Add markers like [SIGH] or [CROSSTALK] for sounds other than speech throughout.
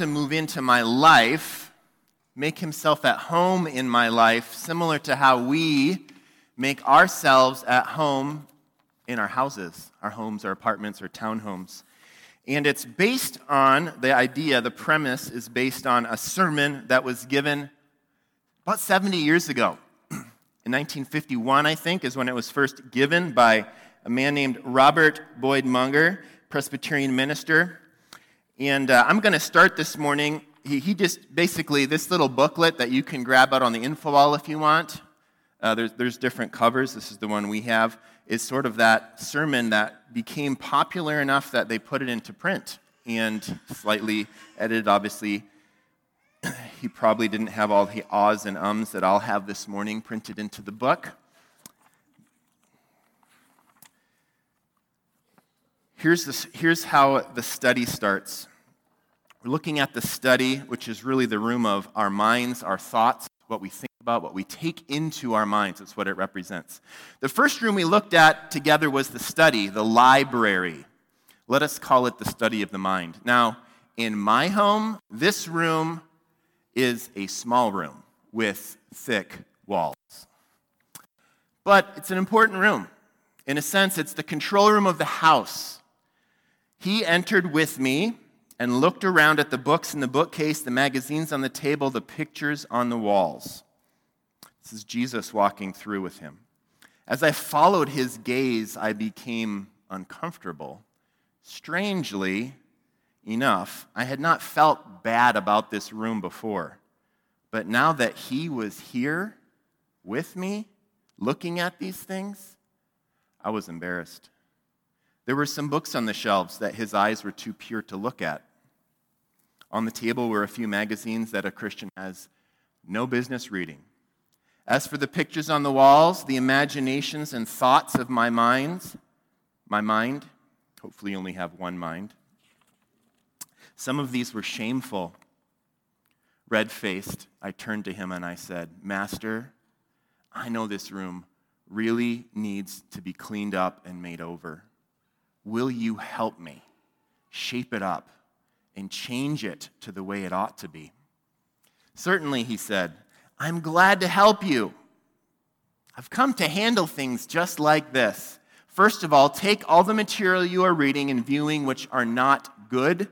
to move into my life, make himself at home in my life, similar to how we make ourselves at home in our houses, our homes, our apartments, our townhomes. And it's based on the idea, the premise is based on a sermon that was given about 70 years ago. [CLEARS THROAT] In 1951, I think, is when it was first given by a man named Robert Boyd Munger, Presbyterian minister. And uh, I'm going to start this morning. He, he, just basically, this little booklet that you can grab out on the info wall if you want, uh, there's, there's different covers. This is the one we have, is sort of that sermon that became popular enough that they put it into print and slightly edited, obviously, [CLEARS THROAT] he probably didn't have all the ahs and ums that I'll have this morning printed into the book. Here's, this, here's how the study starts. We're looking at the study, which is really the room of our minds, our thoughts, what we think about, what we take into our minds. That's what it represents. The first room we looked at together was the study, the library. Let us call it the study of the mind. Now, in my home, this room is a small room with thick walls. But it's an important room. In a sense, it's the control room of the house. He entered with me and looked around at the books in the bookcase, the magazines on the table, the pictures on the walls. This is Jesus walking through with him. As I followed his gaze, I became uncomfortable. Strangely, enough, I had not felt bad about this room before. But now that he was here with me, looking at these things, I was embarrassed. There were some books on the shelves that his eyes were too pure to look at. On the table were a few magazines that a Christian has no business reading. As for the pictures on the walls, the imaginations and thoughts of my mind, my mind, hopefully you only have one mind, some of these were shameful. Red faced, I turned to him and I said, Master, I know this room really needs to be cleaned up and made over. Will you help me shape it up and change it to the way it ought to be? Certainly, he said, I'm glad to help you. I've come to handle things just like this. First of all, take all the material you are reading and viewing which are not good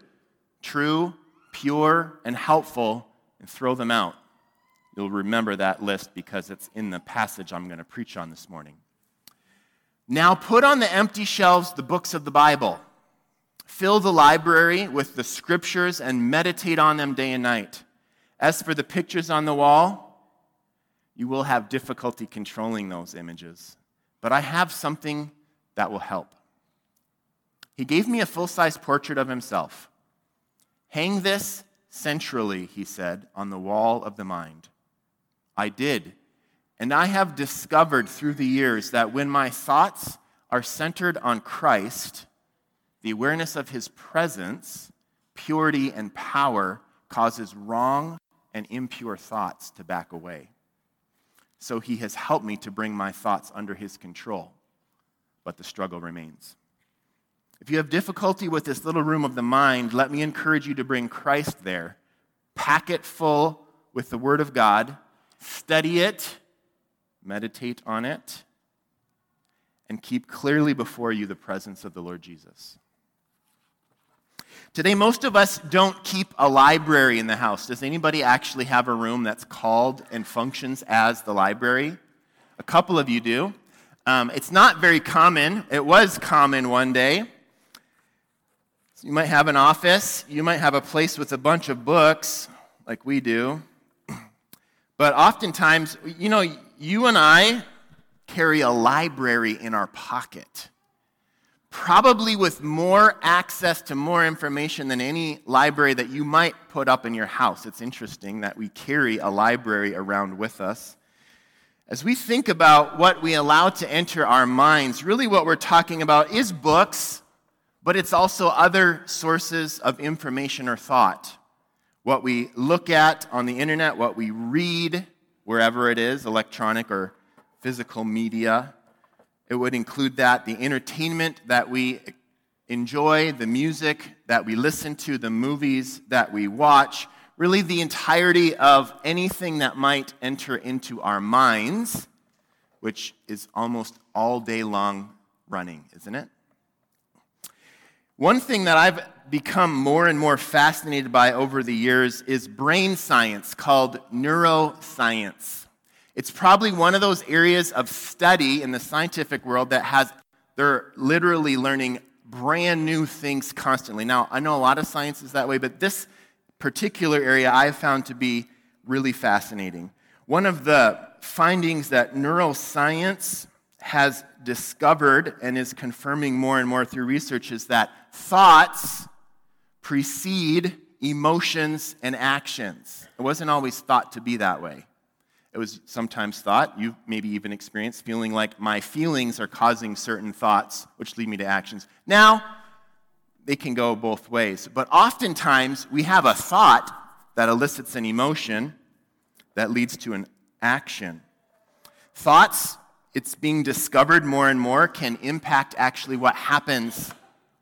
true, pure, and helpful, and throw them out. You'll remember that list because it's in the passage I'm going to preach on this morning. Now put on the empty shelves the books of the Bible. Fill the library with the scriptures and meditate on them day and night. As for the pictures on the wall, you will have difficulty controlling those images. But I have something that will help. He gave me a full size portrait of himself. Hang this centrally, he said, on the wall of the mind. I did. And I have discovered through the years that when my thoughts are centered on Christ, the awareness of his presence, purity, and power causes wrong and impure thoughts to back away. So he has helped me to bring my thoughts under his control, but the struggle remains. If you have difficulty with this little room of the mind, let me encourage you to bring Christ there. Pack it full with the Word of God, study it, meditate on it, and keep clearly before you the presence of the Lord Jesus. Today, most of us don't keep a library in the house. Does anybody actually have a room that's called and functions as the library? A couple of you do. Um, it's not very common. It was common one day. So you might have an office, you might have a place with a bunch of books, like we do. [CLEARS THROAT] But oftentimes, you know, you and I carry a library in our pocket, probably with more access to more information than any library that you might put up in your house. It's interesting that we carry a library around with us. As we think about what we allow to enter our minds, really what we're talking about is books but it's also other sources of information or thought. What we look at on the internet, what we read, wherever it is, electronic or physical media. It would include that, the entertainment that we enjoy, the music that we listen to, the movies that we watch, really the entirety of anything that might enter into our minds, which is almost all day long running, isn't it? One thing that I've become more and more fascinated by over the years is brain science called neuroscience. It's probably one of those areas of study in the scientific world that has, they're literally learning brand new things constantly. Now, I know a lot of science is that way, but this particular area I have found to be really fascinating. One of the findings that neuroscience has discovered and is confirming more and more through research is that thoughts precede emotions and actions. It wasn't always thought to be that way. It was sometimes thought, you maybe even experienced feeling like my feelings are causing certain thoughts, which lead me to actions. Now, they can go both ways. But oftentimes, we have a thought that elicits an emotion that leads to an action. Thoughts, it's being discovered more and more, can impact actually what happens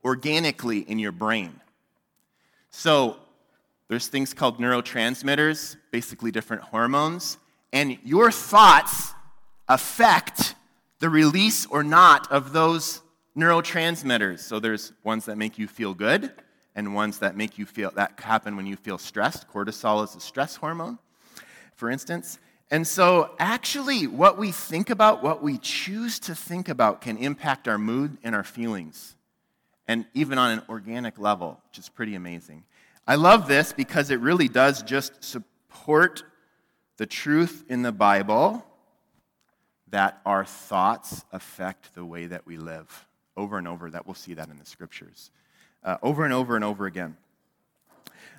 organically in your brain. So, there's things called neurotransmitters, basically different hormones, and your thoughts affect the release or not of those neurotransmitters. So there's ones that make you feel good and ones that make you feel that happen when you feel stressed. Cortisol is a stress hormone, for instance. And so actually what we think about, what we choose to think about can impact our mood and our feelings. And even on an organic level, which is pretty amazing. I love this because it really does just support the truth in the Bible that our thoughts affect the way that we live. Over and over, that we'll see that in the scriptures. Uh, over and over and over again.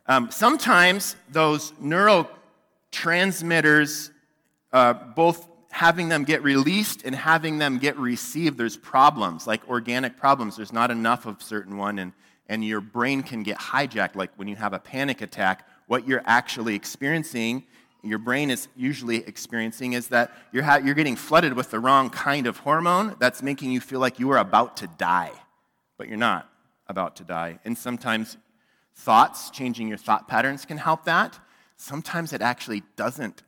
Um, sometimes those neurotransmitters, uh, both having them get released and having them get received, there's problems, like organic problems. There's not enough of certain one, and, and your brain can get hijacked. Like when you have a panic attack, what you're actually experiencing your brain is usually experiencing is that you're, ha- you're getting flooded with the wrong kind of hormone that's making you feel like you are about to die, but you're not about to die. And sometimes thoughts, changing your thought patterns can help that. Sometimes it actually doesn't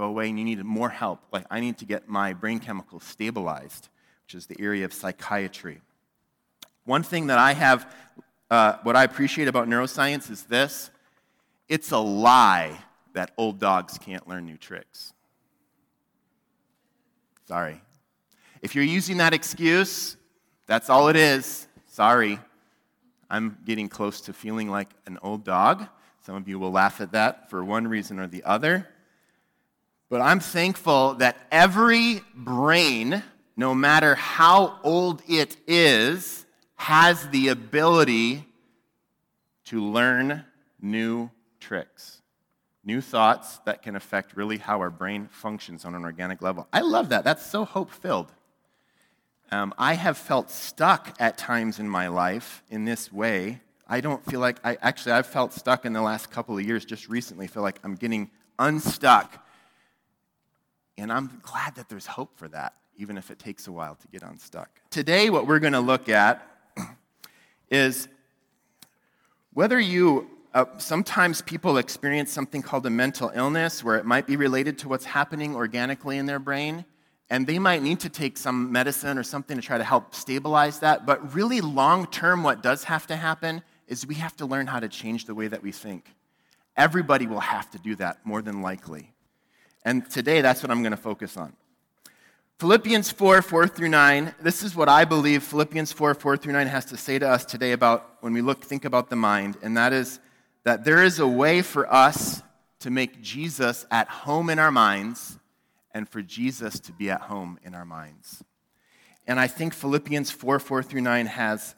go away and you need more help. Like, I need to get my brain chemicals stabilized, which is the area of psychiatry. One thing that I have, uh, what I appreciate about neuroscience is this it's a lie that old dogs can't learn new tricks. Sorry. If you're using that excuse, that's all it is. Sorry. I'm getting close to feeling like an old dog. Some of you will laugh at that for one reason or the other. But I'm thankful that every brain, no matter how old it is, has the ability to learn new tricks new thoughts that can affect really how our brain functions on an organic level. I love that. That's so hope filled. Um, I have felt stuck at times in my life in this way. I don't feel like I actually I've felt stuck in the last couple of years. Just recently, feel like I'm getting unstuck, and I'm glad that there's hope for that, even if it takes a while to get unstuck. Today, what we're going to look at [CLEARS THROAT] is whether you uh, sometimes people experience something called a mental illness where it might be related to what's happening organically in their brain, and they might need to take some medicine or something to try to help stabilize that. But really, long term, what does have to happen is we have to learn how to change the way that we think. Everybody will have to do that, more than likely. And today, that's what I'm going to focus on. Philippians 4 4 through 9. This is what I believe Philippians 4 4 through 9 has to say to us today about when we look, think about the mind, and that is that there is a way for us to make Jesus at home in our minds and for Jesus to be at home in our minds. And I think Philippians 4 4 through 9 has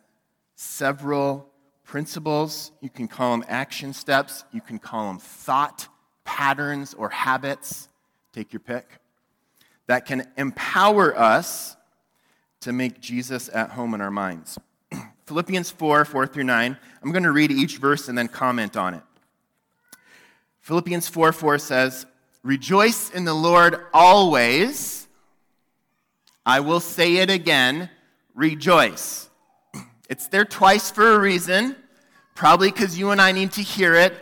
several principles. You can call them action steps, you can call them thought patterns or habits. Take your pick. That can empower us to make Jesus at home in our minds. [CLEARS THROAT] Philippians 4 4 through 9. I'm going to read each verse and then comment on it. Philippians 4 4 says, Rejoice in the Lord always. I will say it again rejoice. [CLEARS THROAT] It's there twice for a reason, probably because you and I need to hear it.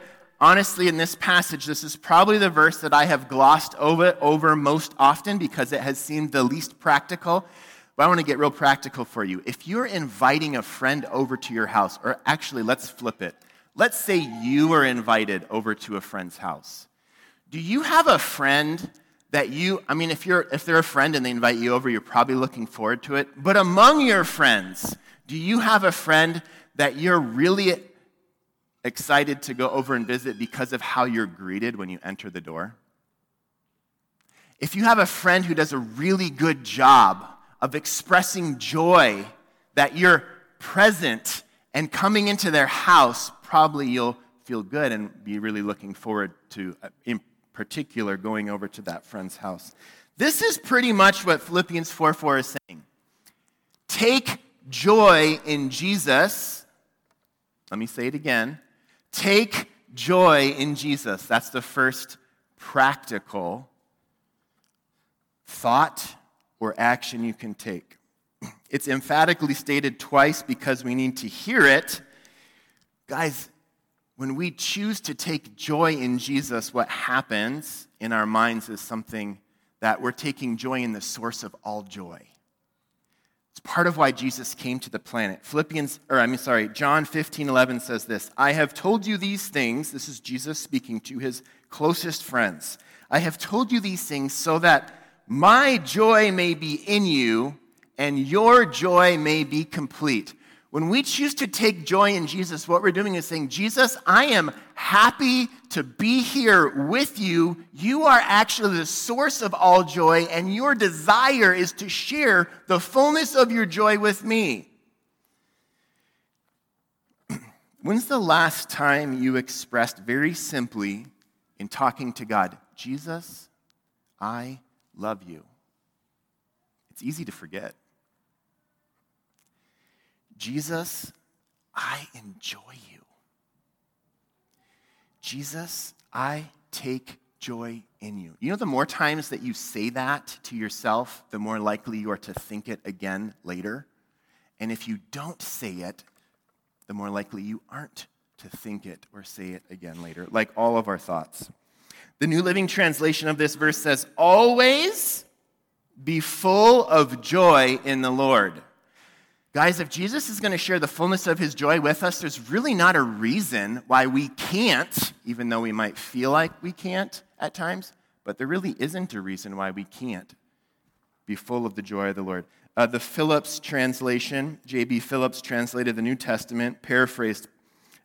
Honestly, in this passage, this is probably the verse that I have glossed over, over most often because it has seemed the least practical. But I want to get real practical for you. If you're inviting a friend over to your house, or actually, let's flip it. Let's say you are invited over to a friend's house. Do you have a friend that you, I mean, if, you're, if they're a friend and they invite you over, you're probably looking forward to it. But among your friends, do you have a friend that you're really excited to go over and visit because of how you're greeted when you enter the door? If you have a friend who does a really good job of expressing joy that you're present and coming into their house, probably you'll feel good and be really looking forward to, uh, in particular, going over to that friend's house. This is pretty much what Philippians 4 4 is saying. Take joy in Jesus. Let me say it again. Take joy in Jesus. That's the first practical thought or action you can take. [CLEARS THROAT] It's emphatically stated twice because we need to hear it. Guys, when we choose to take joy in Jesus, what happens in our minds is something that we're taking joy in the source of all joy. It's part of why Jesus came to the planet. Philippians, or I mean, sorry, John 15, 11 says this I have told you these things. This is Jesus speaking to his closest friends. I have told you these things so that my joy may be in you and your joy may be complete. When we choose to take joy in Jesus, what we're doing is saying, Jesus, I am happy to be here with you. You are actually the source of all joy, and your desire is to share the fullness of your joy with me. [CLEARS THROAT] When's the last time you expressed very simply in talking to God, Jesus, I love you? It's easy to forget. Jesus, I enjoy you. Jesus, I take joy in you. You know, the more times that you say that to yourself, the more likely you are to think it again later. And if you don't say it, the more likely you aren't to think it or say it again later, like all of our thoughts. The New Living Translation of this verse says, Always be full of joy in the Lord. Guys, if Jesus is going to share the fullness of his joy with us, there's really not a reason why we can't, even though we might feel like we can't at times, but there really isn't a reason why we can't be full of the joy of the Lord. Uh, the Phillips translation, J.B. Phillips translated the New Testament, paraphrased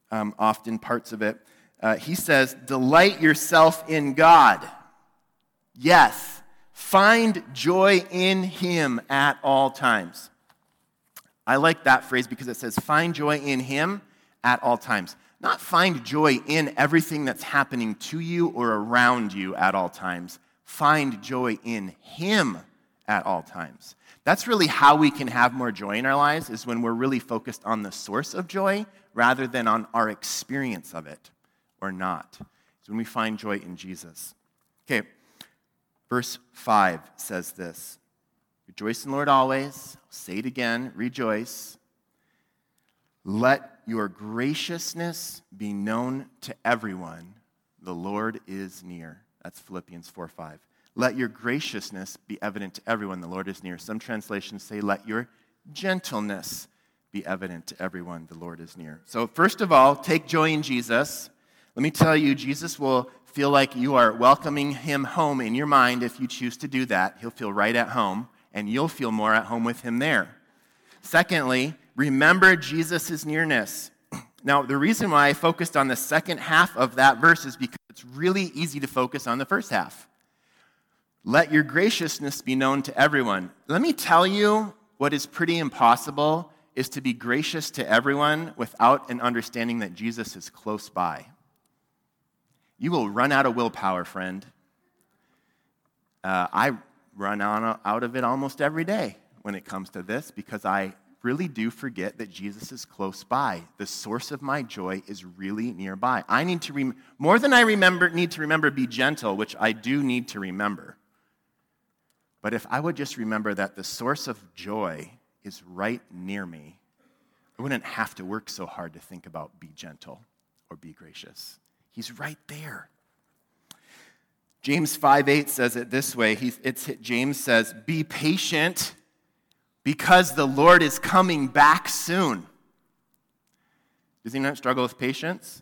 um, often parts of it. Uh, he says, Delight yourself in God. Yes, find joy in Him at all times. I like that phrase because it says, find joy in Him at all times. Not find joy in everything that's happening to you or around you at all times. Find joy in Him at all times. That's really how we can have more joy in our lives, is when we're really focused on the source of joy rather than on our experience of it or not. It's when we find joy in Jesus. Okay, verse 5 says this Rejoice in the Lord always. I'll say it again rejoice. Let your graciousness be known to everyone. The Lord is near. That's Philippians 4 5. Let your graciousness be evident to everyone. The Lord is near. Some translations say, Let your gentleness be evident to everyone. The Lord is near. So, first of all, take joy in Jesus. Let me tell you, Jesus will feel like you are welcoming him home in your mind if you choose to do that. He'll feel right at home and you'll feel more at home with him there. Secondly, remember Jesus' nearness. Now, the reason why I focused on the second half of that verse is because it's really easy to focus on the first half. Let your graciousness be known to everyone. Let me tell you what is pretty impossible is to be gracious to everyone without an understanding that Jesus is close by. You will run out of willpower, friend. Uh, I run on, out of it almost every day when it comes to this because I really do forget that Jesus is close by. The source of my joy is really nearby. I need to rem- more than I remember need to remember be gentle, which I do need to remember. But if I would just remember that the source of joy is right near me, I wouldn't have to work so hard to think about be gentle or be gracious. He's right there. James 5 8 says it this way. He, James says, Be patient because the Lord is coming back soon. Does anyone struggle with patience?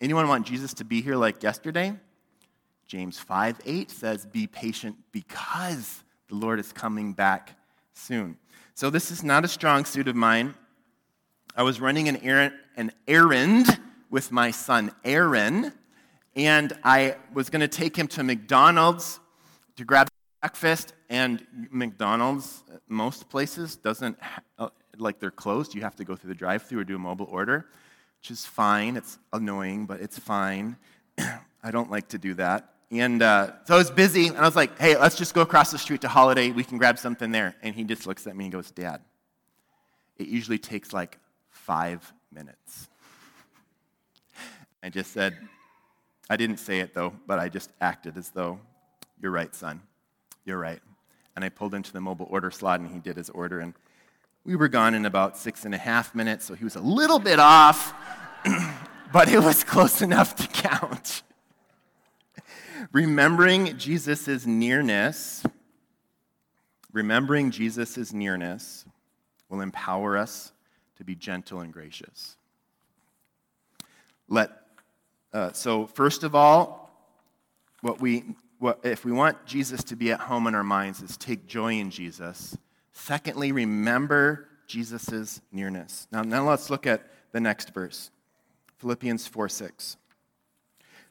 Anyone want Jesus to be here like yesterday? James 5 8 says, Be patient because the Lord is coming back soon. So, this is not a strong suit of mine. I was running an errand, an errand with my son Aaron and I was going to take him to McDonald's to grab breakfast. And McDonald's, most places, doesn't uh, like they're closed. You have to go through the drive-through or do a mobile order, which is fine. It's annoying, but it's fine. [CLEARS THROAT] I don't like to do that. And uh, so I was busy, and I was like, "Hey, let's just go across the street to Holiday. We can grab something there." And he just looks at me and goes, "Dad, it usually takes like five minutes." [LAUGHS] I just said, I didn't say it though, but I just acted as though, you're right, son. You're right. And I pulled into the mobile order slot and he did his order. And we were gone in about six and a half minutes, so he was a little bit off, [CLEARS THROAT] but it was close enough to count. [LAUGHS] remembering Jesus' nearness, remembering Jesus' nearness will empower us to be gentle and gracious. Let uh, so, first of all, what we, what, if we want Jesus to be at home in our minds, is take joy in Jesus. Secondly, remember Jesus' nearness. Now, now let's look at the next verse Philippians 4 6.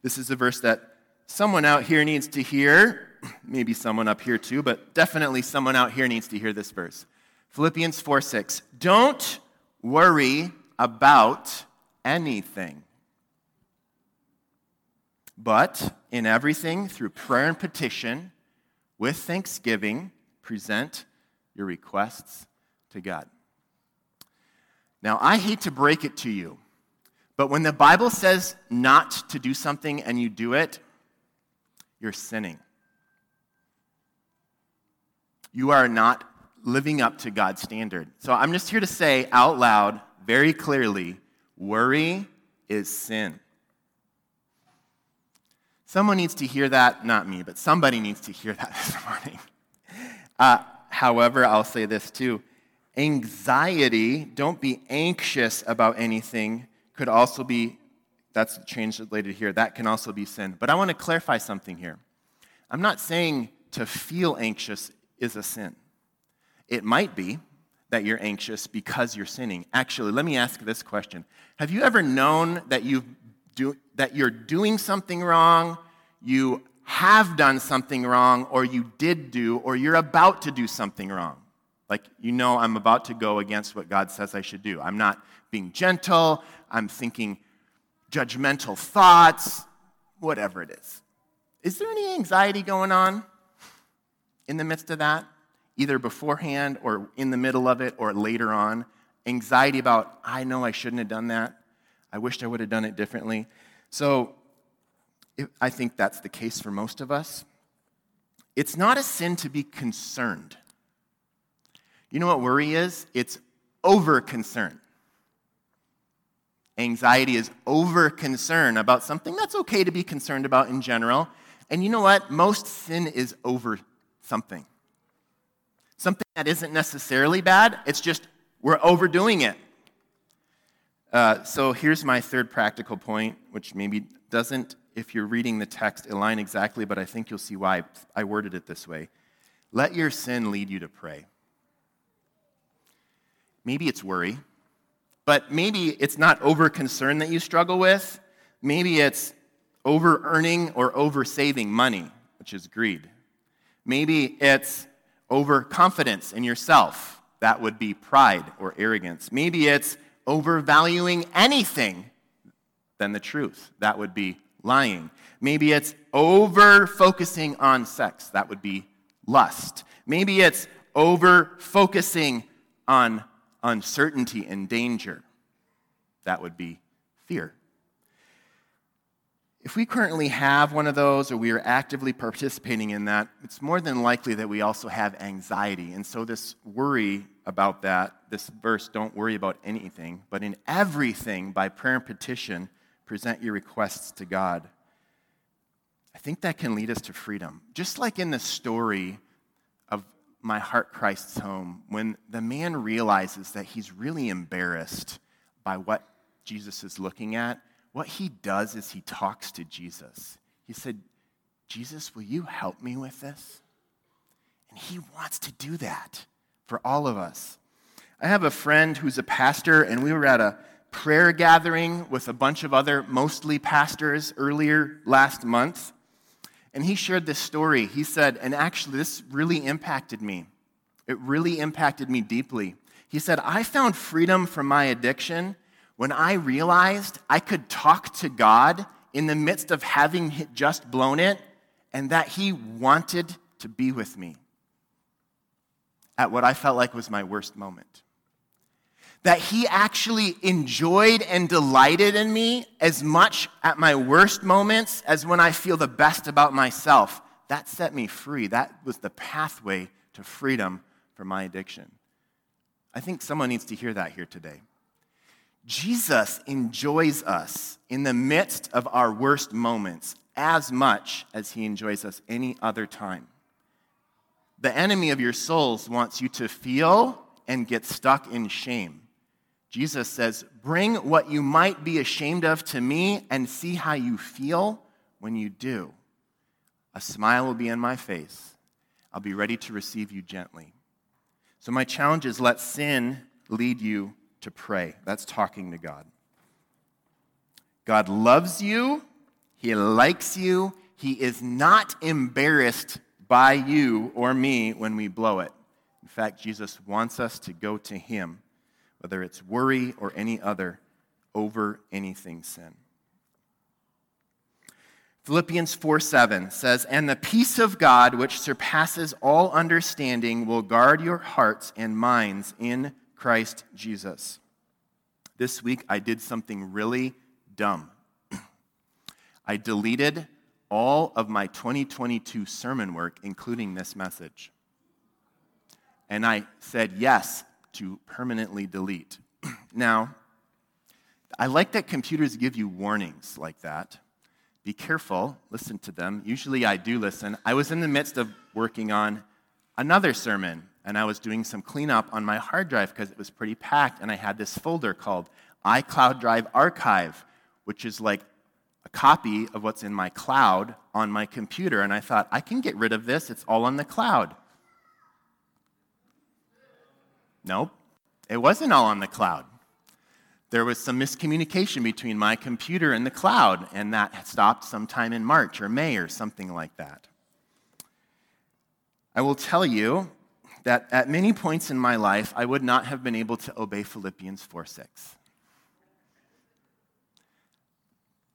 This is a verse that someone out here needs to hear. [CLEARS THROAT] Maybe someone up here too, but definitely someone out here needs to hear this verse. Philippians 4 6. Don't worry about anything. But in everything, through prayer and petition, with thanksgiving, present your requests to God. Now, I hate to break it to you, but when the Bible says not to do something and you do it, you're sinning. You are not living up to God's standard. So I'm just here to say out loud, very clearly worry is sin. Someone needs to hear that, not me, but somebody needs to hear that [LAUGHS] this morning. Uh, however, I'll say this too anxiety, don't be anxious about anything, could also be, that's translated here, that can also be sin. But I want to clarify something here. I'm not saying to feel anxious is a sin. It might be that you're anxious because you're sinning. Actually, let me ask this question Have you ever known that, you do, that you're doing something wrong you have done something wrong, or you did do, or you're about to do something wrong. Like, you know, I'm about to go against what God says I should do. I'm not being gentle, I'm thinking judgmental thoughts, whatever it is. Is there any anxiety going on in the midst of that? Either beforehand or in the middle of it or later on? Anxiety about, I know I shouldn't have done that. I wished I would have done it differently. So, I think that's the case for most of us. It's not a sin to be concerned. You know what worry is? It's over concern. Anxiety is over concern about something that's okay to be concerned about in general. And you know what? Most sin is over something. Something that isn't necessarily bad, it's just we're overdoing it. Uh, so here's my third practical point, which maybe doesn't if you're reading the text, align exactly, but I think you'll see why I worded it this way. Let your sin lead you to pray. Maybe it's worry, but maybe it's not over concern that you struggle with. Maybe it's over earning or over saving money, which is greed. Maybe it's over confidence in yourself. That would be pride or arrogance. Maybe it's overvaluing anything than the truth. That would be lying. Maybe it's over focusing on sex. That would be lust. Maybe it's over focusing on uncertainty and danger. That would be fear. If we currently have one of those or we are actively participating in that, it's more than likely that we also have anxiety. And so, this worry about that, this verse, don't worry about anything, but in everything, by prayer and petition, present your requests to God. I think that can lead us to freedom. Just like in the story of My Heart Christ's Home, when the man realizes that he's really embarrassed by what Jesus is looking at, what he does is he talks to Jesus. He said, Jesus, will you help me with this? And he wants to do that for all of us. I have a friend who's a pastor, and we were at a prayer gathering with a bunch of other, mostly pastors, earlier last month. And he shared this story. He said, and actually, this really impacted me. It really impacted me deeply. He said, I found freedom from my addiction when I realized I could talk to God in the midst of having just blown it and that He wanted to be with me at what I felt like was my worst moment. That He actually enjoyed and delighted in me as much at my worst moments as when I feel the best about myself. That set me free. That was the pathway to freedom from my addiction. I think someone needs to hear that here today. Jesus enjoys us in the midst of our worst moments as much as he enjoys us any other time. The enemy of your souls wants you to feel and get stuck in shame. Jesus says, Bring what you might be ashamed of to me and see how you feel when you do. A smile will be on my face. I'll be ready to receive you gently. So, my challenge is let sin lead you to pray. That's talking to God. God loves you, He likes you, He is not embarrassed by you or me when we blow it. In fact, Jesus wants us to go to Him, whether it's worry or any other, over anything sin. Philippians 4 7 says, And the peace of God, which surpasses all understanding, will guard your hearts and minds in Christ Jesus. This week I did something really dumb. [CLEARS THROAT] I deleted all of my 2022 sermon work, including this message. And I said yes to permanently delete. [CLEARS THROAT] now, I like that computers give you warnings like that. Be careful, listen to them. Usually I do listen. I was in the midst of working on another sermon, and I was doing some cleanup on my hard drive because it was pretty packed, and I had this folder called iCloud Drive Archive, which is like a copy of what's in my cloud on my computer. And I thought, I can get rid of this, it's all on the cloud. Nope, it wasn't all on the cloud. There was some miscommunication between my computer and the cloud, and that stopped sometime in March or May or something like that. I will tell you that at many points in my life, I would not have been able to obey Philippians 4 6.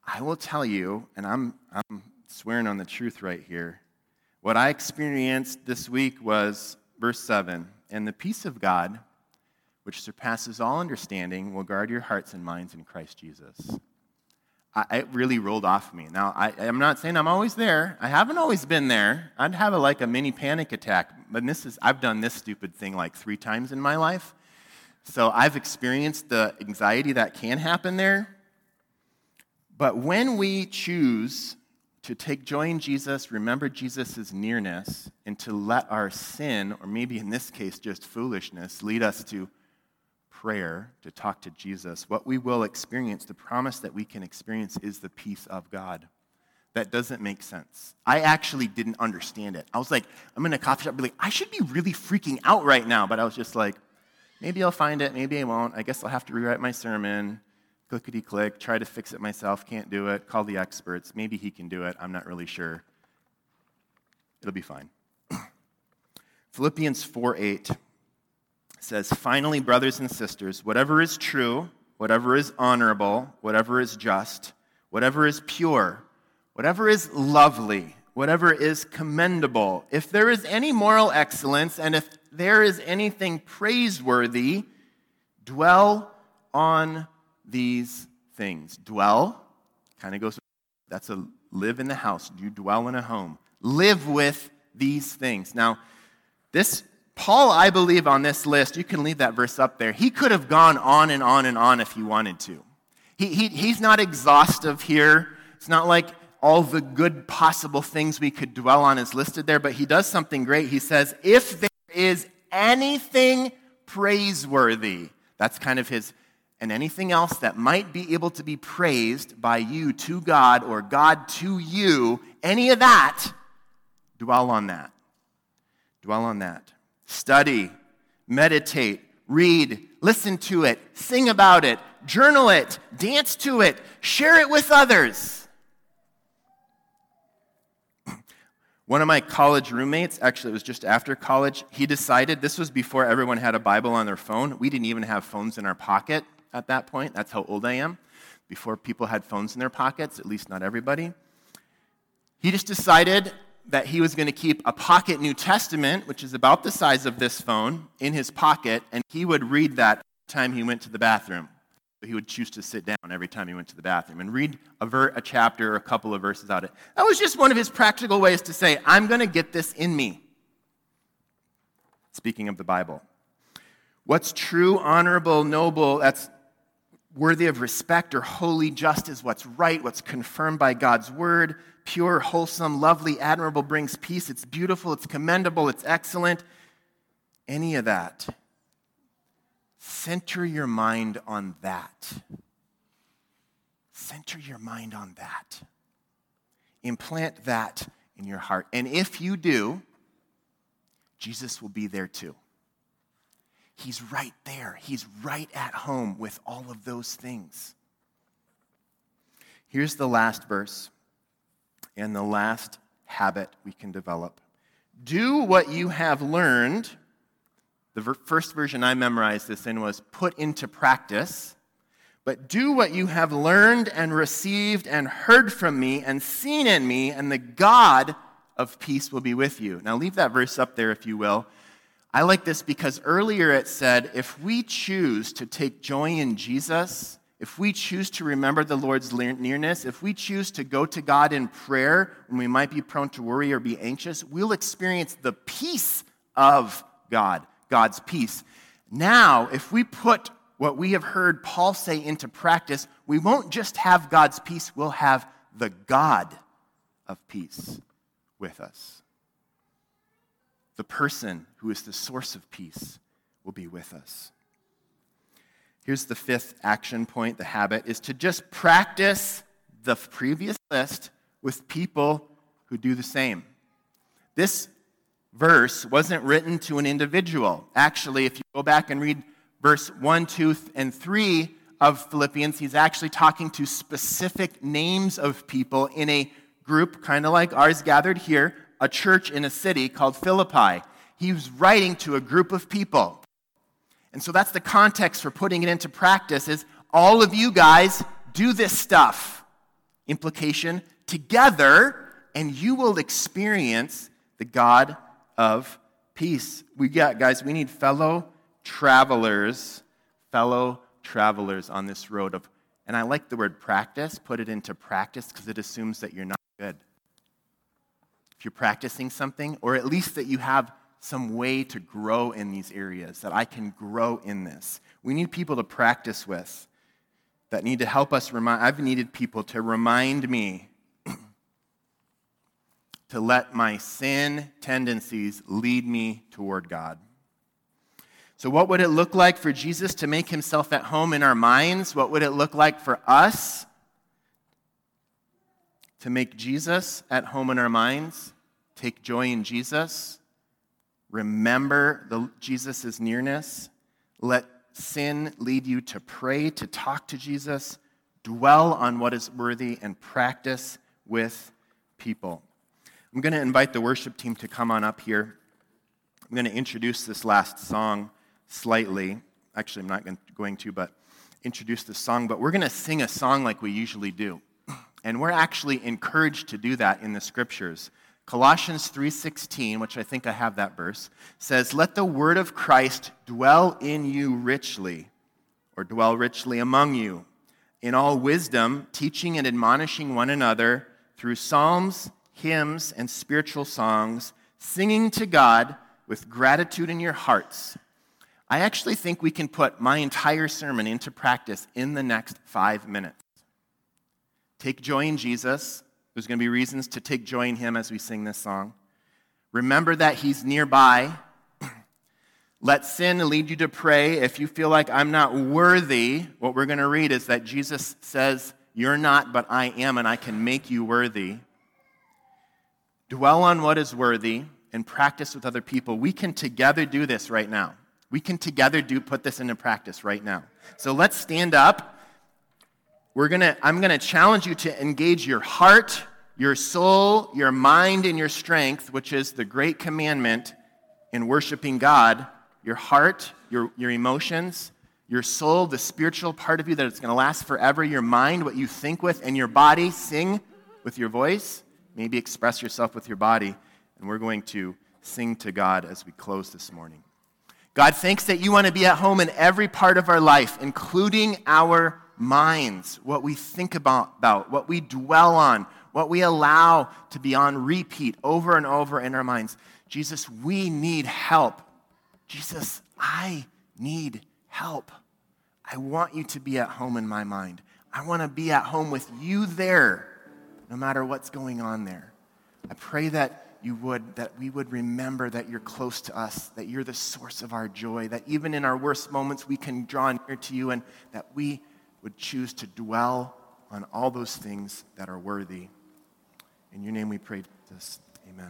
I will tell you, and I'm, I'm swearing on the truth right here, what I experienced this week was verse 7 And the peace of God, which surpasses all understanding, will guard your hearts and minds in Christ Jesus. I, it really rolled off me. Now, I, am not saying I'm always there. I haven't always been there. I'd have a, like a mini panic attack. But this is, I've done this stupid thing like three times in my life. So I've experienced the anxiety that can happen there. But when we choose to take joy in Jesus, remember Jesus' nearness, and to let our sin, or maybe in this case just foolishness, lead us to prayer, to talk to Jesus, what we will experience, the promise that we can experience, is the peace of God. That doesn't make sense. I actually didn't understand it. I was like, I'm in a coffee shop, be like, I should be really freaking out right now. But I was just like, maybe I'll find it, maybe I won't. I guess I'll have to rewrite my sermon clickety click, try to fix it myself, can't do it, call the experts. Maybe he can do it, I'm not really sure. It'll be fine. [COUGHS] Philippians 4 8 says, Finally, brothers and sisters, whatever is true, whatever is honorable, whatever is just, whatever is pure, whatever is lovely, whatever is commendable, if there is any moral excellence, and if there is anything praiseworthy, dwell on these things. Dwell kind of goes, that's a live in the house. You dwell in a home. Live with these things. Now, this Paul, I believe, on this list, you can leave that verse up there. He could have gone on and on and on if he wanted to. He, he, he's not exhaustive here. It's not like all the good possible things we could dwell on is listed there, but he does something great. He says, If there is anything praiseworthy, that's kind of his, and anything else that might be able to be praised by you to God or God to you, any of that, dwell on that. Dwell on that. Study, meditate, read, listen to it, sing about it, journal it, dance to it, share it with others. [CLEARS THROAT] One of my college roommates, actually, it was just after college, he decided this was before everyone had a Bible on their phone. We didn't even have phones in our pocket at that point. That's how old I am. Before people had phones in their pockets, at least not everybody. He just decided that he was going to keep a pocket New Testament, which is about the size of this phone, in his pocket, and he would read that every time he went to the bathroom. He would choose to sit down every time he went to the bathroom and read a, ver- a chapter or a couple of verses out of it. That was just one of his practical ways to say, I'm going to get this in me. Speaking of the Bible. What's true, honorable, noble, that's worthy of respect or holy, just is what's right, what's confirmed by God's word pure, wholesome, lovely, admirable, brings peace. It's beautiful, it's commendable, it's excellent. Any of that. Center your mind on that. Center your mind on that. Implant that in your heart. And if you do, Jesus will be there too. He's right there. He's right at home with all of those things. Here's the last verse and the last habit we can develop. Do what you have learned. The ver- first version I memorized this in was put into practice. But do what you have learned and received and heard from me and seen in me, and the God of peace will be with you. Now, leave that verse up there if you will. I like this because earlier it said, if we choose to take joy in Jesus, if we choose to remember the Lord's nearness, if we choose to go to God in prayer when we might be prone to worry or be anxious, we'll experience the peace of God, God's peace. Now, if we put what we have heard Paul say into practice, we won't just have God's peace, we'll have the God of peace with us. The person who is the source of peace will be with us. Here's the fifth action point, the habit, is to just practice the previous list with people who do the same. This verse wasn't written to an individual. Actually, if you go back and read verse 1, 2, and 3 of Philippians, he's actually talking to specific names of people in a group, kind of like ours gathered here, a church in a city called Philippi. He was writing to a group of people. And so that's the context for putting it into practice is all of you guys do this stuff. Implication together and you will experience the God of peace. We got guys, we need fellow travelers, fellow travelers on this road of and I like the word practice, put it into practice because it assumes that you're not good. If you're practicing something, or at least that you have some way to grow in these areas, that I can grow in this. We need people to practice with that need to help us remind. I've needed people to remind me [CLEARS THROAT] to let my sin tendencies lead me toward God. So, what would it look like for Jesus to make himself at home in our minds? What would it look like for us to make Jesus at home in our minds? Take joy in Jesus? Remember the, Jesus' nearness. Let sin lead you to pray, to talk to Jesus, dwell on what is worthy, and practice with people. I'm going to invite the worship team to come on up here. I'm going to introduce this last song slightly. Actually, I'm not going to, but introduce this song. But we're going to sing a song like we usually do. And we're actually encouraged to do that in the scriptures. Colossians 3:16, which I think I have that verse, says, "Let the word of Christ dwell in you richly, or dwell richly among you, in all wisdom, teaching and admonishing one another through psalms, hymns, and spiritual songs, singing to God with gratitude in your hearts, I actually think we can put my entire sermon into practice in the next five minutes. Take joy in Jesus. There's going to be reasons to take joy in Him as we sing this song. Remember that He's nearby. [CLEARS THROAT] Let sin lead you to pray. If you feel like I'm not worthy, what we're going to read is that Jesus says, You're not, but I am, and I can make you worthy. Dwell on what is worthy and practice with other people. We can together do this right now. We can together do put this into practice right now. So let's stand up. We're gonna, I'm going to challenge you to engage your heart, your soul, your mind, and your strength, which is the great commandment in worshiping God. Your heart, your, your emotions, your soul, the spiritual part of you that it's going to last forever, your mind, what you think with, and your body. Sing with your voice. Maybe express yourself with your body. And we're going to sing to God as we close this morning. God, thanks that you want to be at home in every part of our life, including our minds, what we think about, about, what we dwell on, what we allow to be on repeat over and over in our minds. Jesus, we need help. Jesus, I need help. I want you to be at home in my mind. I want to be at home with you there, no matter what's going on there. I pray that you would, that we would remember that you're close to us, that you're the source of our joy, that even in our worst moments we can draw near to you, and that we would choose to dwell on all those things that are worthy. In your name we pray this. Amen.